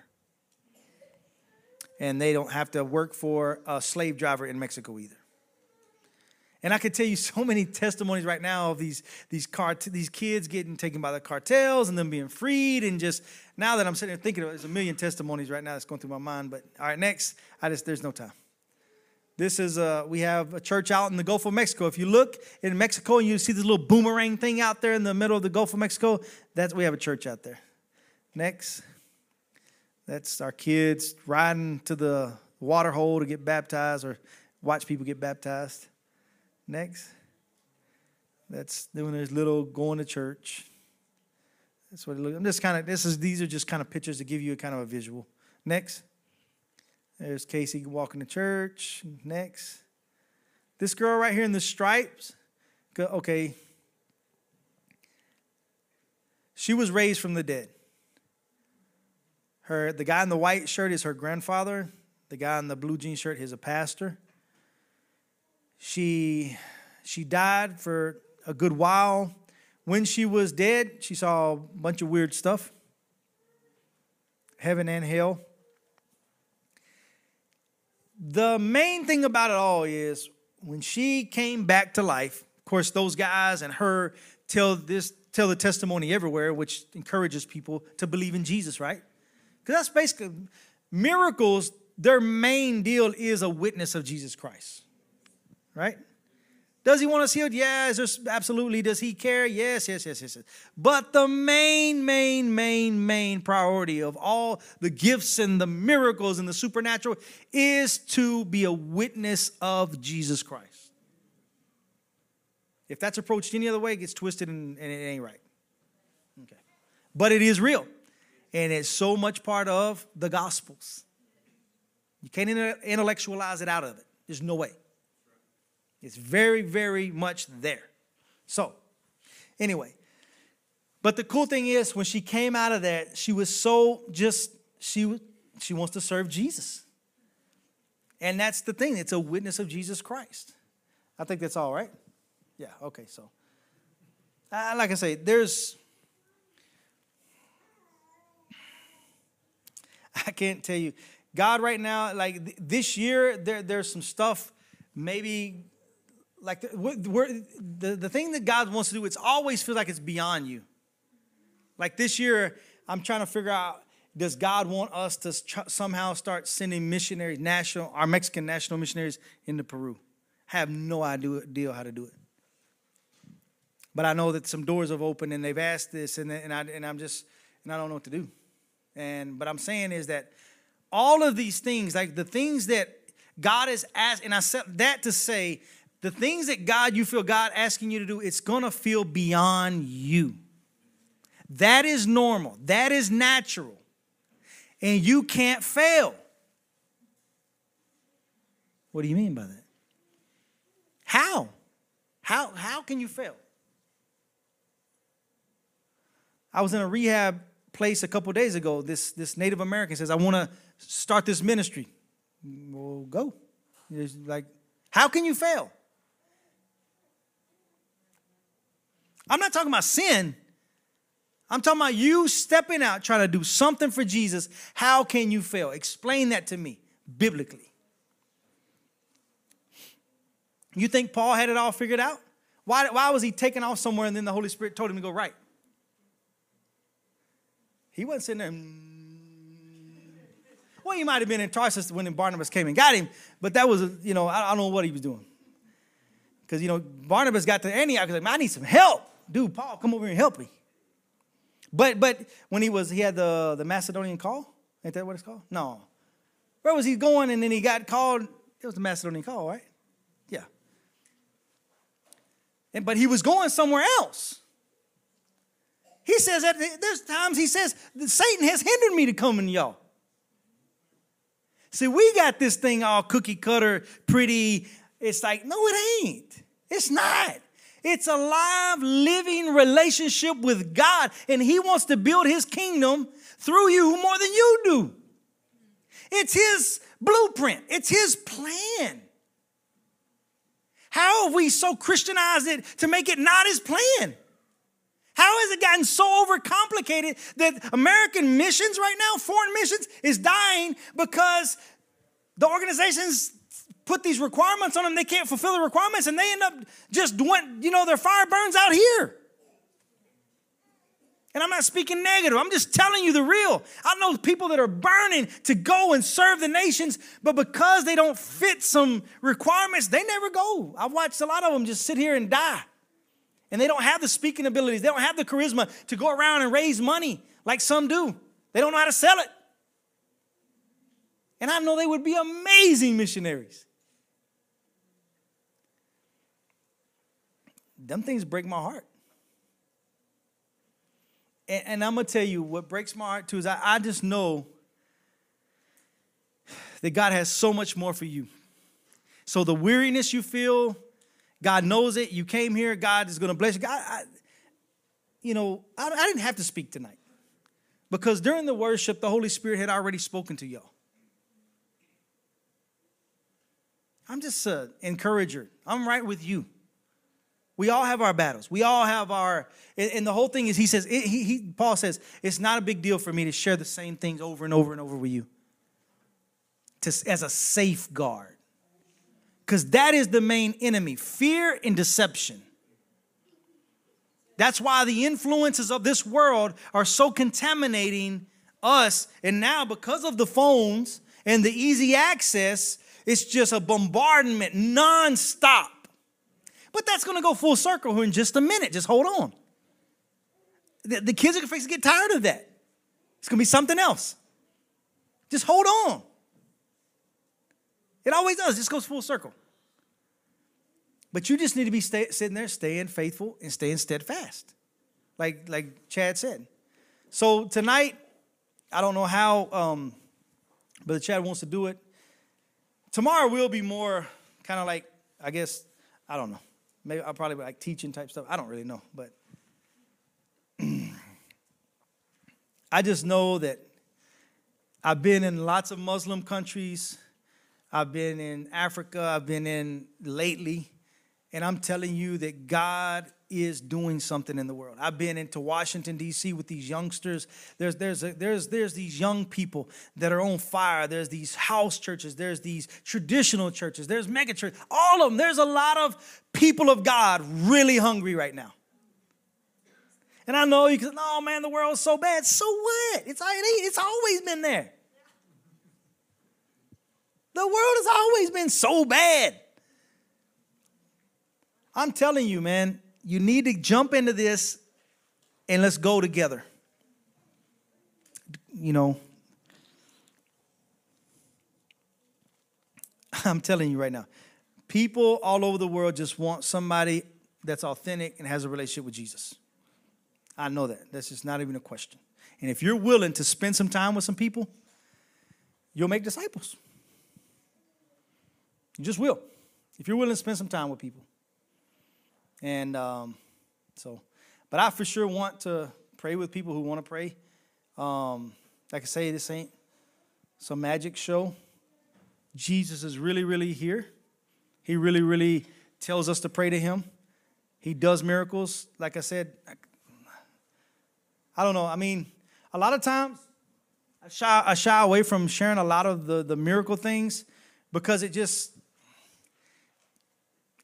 And they don't have to work for a slave driver in Mexico either. And I could tell you so many testimonies right now of these these cart these kids getting taken by the cartels and them being freed and just now that I'm sitting there thinking of it, there's a million testimonies right now that's going through my mind. But all right, next, I just there's no time. This is uh we have a church out in the Gulf of Mexico. If you look in Mexico and you see this little boomerang thing out there in the middle of the Gulf of Mexico, that's we have a church out there. Next. That's our kids riding to the water hole to get baptized or watch people get baptized. Next. That's doing his little going to church. That's what it looks. I'm just kind of this is these are just kind of pictures to give you a kind of a visual. Next. There's Casey walking to church. Next. This girl right here in the stripes. Okay. She was raised from the dead. Her the guy in the white shirt is her grandfather. The guy in the blue jean shirt is a pastor. She, she died for a good while. When she was dead, she saw a bunch of weird stuff heaven and hell. The main thing about it all is when she came back to life, of course, those guys and her tell this tell the testimony everywhere, which encourages people to believe in Jesus, right? Because that's basically miracles, their main deal is a witness of Jesus Christ right? Does he want us healed? Yes, absolutely. Does he care? Yes, yes, yes, yes, yes. But the main, main, main, main priority of all the gifts and the miracles and the supernatural is to be a witness of Jesus Christ. If that's approached any other way, it gets twisted and, and it ain't right. Okay. But it is real. And it's so much part of the Gospels. You can't intellectualize it out of it. There's no way. It's very, very much there. So, anyway, but the cool thing is when she came out of that, she was so just she she wants to serve Jesus. And that's the thing, it's a witness of Jesus Christ. I think that's all right. Yeah, okay, so uh, like I say, there's I can't tell you. God right now, like th- this year, there, there's some stuff maybe like the, the, the thing that God wants to do, it's always feels like it's beyond you. Like this year, I'm trying to figure out does God want us to somehow start sending missionaries, national, our Mexican national missionaries into Peru? I have no idea how to do it. But I know that some doors have opened and they've asked this, and, and, I, and I'm just, and I don't know what to do. And but I'm saying is that all of these things, like the things that God is asked, and I said that to say the things that God, you feel God asking you to do, it's gonna feel beyond you. That is normal, that is natural, and you can't fail. What do you mean by that? How? How, how can you fail? I was in a rehab place a couple days ago. This, this Native American says, I want to start this ministry. Well, go. It's like, how can you fail? I'm not talking about sin. I'm talking about you stepping out, trying to do something for Jesus. How can you fail? Explain that to me biblically. You think Paul had it all figured out? Why, why was he taken off somewhere and then the Holy Spirit told him to go right? He wasn't sitting there. Mm. Well, he might have been in Tarsus when Barnabas came and got him, but that was, you know, I, I don't know what he was doing. Because, you know, Barnabas got to Antioch, was like, man, I need some help. Dude, Paul, come over here and help me. But but when he was, he had the, the Macedonian call. Ain't that what it's called? No. Where was he going and then he got called? It was the Macedonian call, right? Yeah. And, but he was going somewhere else. He says that there's times he says Satan has hindered me to come in y'all. See, we got this thing all cookie cutter, pretty. It's like, no, it ain't. It's not. It's a live, living relationship with God, and He wants to build His kingdom through you more than you do. It's His blueprint, it's His plan. How have we so Christianized it to make it not His plan? How has it gotten so overcomplicated that American missions right now, foreign missions, is dying because the organizations put these requirements on them, they can't fulfill the requirements, and they end up just doing, you know, their fire burns out here. And I'm not speaking negative, I'm just telling you the real. I know people that are burning to go and serve the nations, but because they don't fit some requirements, they never go. I've watched a lot of them just sit here and die. And they don't have the speaking abilities, they don't have the charisma to go around and raise money like some do. They don't know how to sell it. And I know they would be amazing missionaries. Them things break my heart. And, and I'm going to tell you what breaks my heart too is I, I just know that God has so much more for you. So the weariness you feel, God knows it. You came here. God is going to bless you. God, I, you know, I, I didn't have to speak tonight because during the worship, the Holy Spirit had already spoken to y'all. I'm just an encourager. I'm right with you. We all have our battles. We all have our, and the whole thing is, he says, he, he, Paul says, it's not a big deal for me to share the same things over and over and over with you to, as a safeguard because that is the main enemy fear and deception. That's why the influences of this world are so contaminating us. And now, because of the phones and the easy access, it's just a bombardment nonstop. But that's going to go full circle in just a minute. Just hold on. The, the kids are going to get tired of that. It's going to be something else. Just hold on. It always does, it just goes full circle. But you just need to be stay, sitting there, staying faithful and staying steadfast, like, like Chad said. So tonight, I don't know how um, Brother Chad wants to do it. Tomorrow will be more kind of like, I guess, I don't know. Maybe I'll probably like teaching type stuff. I don't really know. But I just know that I've been in lots of Muslim countries I've been in Africa, I've been in lately, and I'm telling you that God is doing something in the world. I've been into Washington D.C. with these youngsters. There's there's a, there's there's these young people that are on fire. There's these house churches. There's these traditional churches. There's mega church. All of them. There's a lot of people of God really hungry right now. And I know you can, oh man, the world's so bad. So what? It's it's always been there. The world has always been so bad. I'm telling you, man, you need to jump into this and let's go together. you know, I'm telling you right now, people all over the world just want somebody that's authentic and has a relationship with Jesus. I know that. That's just not even a question. And if you're willing to spend some time with some people, you'll make disciples. You just will. If you're willing to spend some time with people. And um, so, but I for sure want to pray with people who want to pray. Um, like I say, this ain't some magic show. Jesus is really, really here. He really, really tells us to pray to him. He does miracles. Like I said, I don't know. I mean, a lot of times I shy, I shy away from sharing a lot of the, the miracle things because it just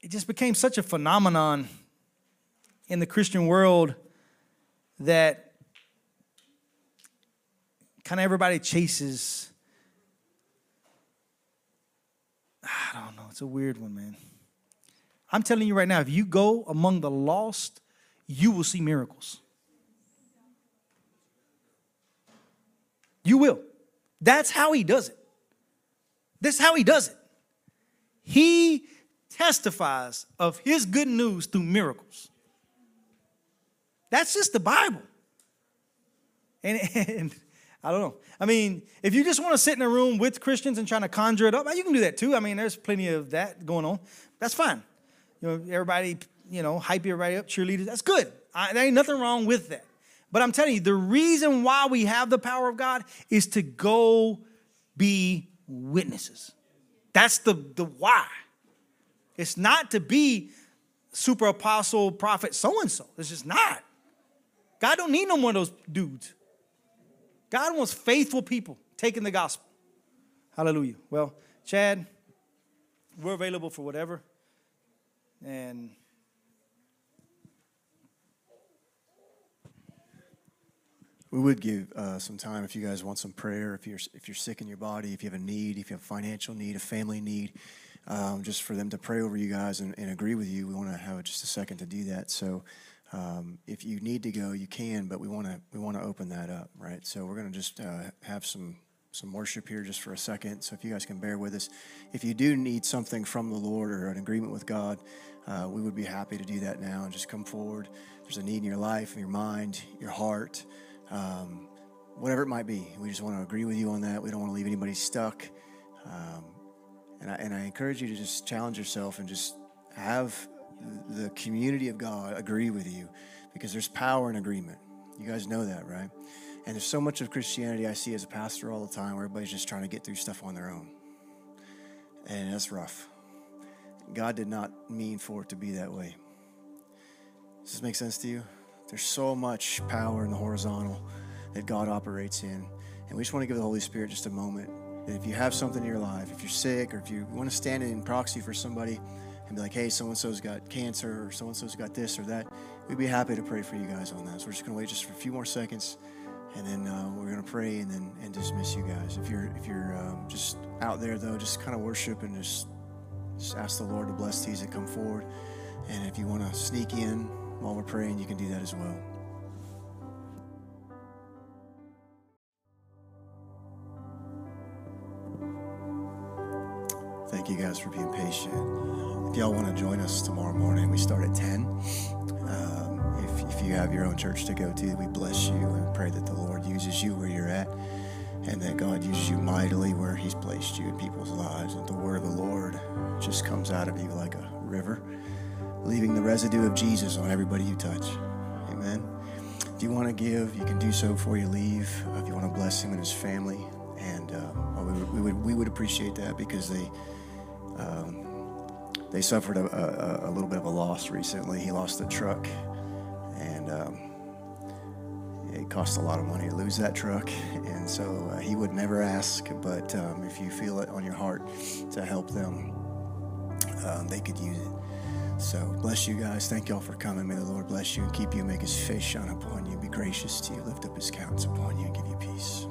it just became such a phenomenon in the Christian world that kind of everybody chases. I don't know. It's a weird one, man. I'm telling you right now, if you go among the lost, you will see miracles. You will. That's how he does it. This is how he does it. He testifies of his good news through miracles. That's just the Bible. And, and, I don't know. I mean, if you just want to sit in a room with Christians and trying to conjure it up, you can do that too. I mean, there's plenty of that going on. That's fine. You know, everybody, you know, hype everybody up, cheerleaders. That's good. I, there ain't nothing wrong with that. But I'm telling you, the reason why we have the power of God is to go be witnesses. That's the, the why. It's not to be super apostle, prophet, so and so. It's just not. God don't need no more of those dudes. God wants faithful people taking the gospel. Hallelujah. Well, Chad, we're available for whatever. And we would give uh, some time if you guys want some prayer, if you're if you're sick in your body, if you have a need, if you have a financial need, a family need, um, just for them to pray over you guys and, and agree with you. We want to have just a second to do that. So um, if you need to go, you can, but we want to we want to open that up, right? So we're going to just uh, have some some worship here just for a second. So if you guys can bear with us, if you do need something from the Lord or an agreement with God, uh, we would be happy to do that now and just come forward. There's a need in your life, in your mind, your heart, um, whatever it might be. We just want to agree with you on that. We don't want to leave anybody stuck. Um, and I, and I encourage you to just challenge yourself and just have the community of God agree with you because there's power in agreement. You guys know that, right? And there's so much of Christianity I see as a pastor all the time where everybody's just trying to get through stuff on their own. And that's rough. God did not mean for it to be that way. Does this make sense to you? There's so much power in the horizontal that God operates in. And we just want to give the Holy Spirit just a moment that if you have something in your life, if you're sick, or if you want to stand in proxy for somebody and be like, hey, so and so's got cancer, or so and so's got this or that, we'd be happy to pray for you guys on that. So we're just going to wait just for a few more seconds, and then uh, we're going to pray and then and dismiss you guys. If you're if you're um, just out there though, just kind of worship and just just ask the Lord to bless these that come forward. And if you want to sneak in while we're praying, you can do that as well. Thank you guys for being patient. If y'all want to join us tomorrow morning, we start at 10. Um, if, if you have your own church to go to, we bless you and pray that the Lord uses you where you're at and that God uses you mightily where He's placed you in people's lives. And the word of the Lord just comes out of you like a river, leaving the residue of Jesus on everybody you touch. Amen. If you want to give, you can do so before you leave. If you want to bless him and his family, and um, we, would, we, would, we would appreciate that because they um, they suffered a, a, a, little bit of a loss recently. He lost the truck, and um, it cost a lot of money to lose that truck. And so uh, he would never ask, but um, if you feel it on your heart to help them, um, they could use it. So bless you guys. Thank y'all for coming. May the Lord bless you and keep you, make his face shine upon you, be gracious to you, lift up his countenance upon you, and give you peace.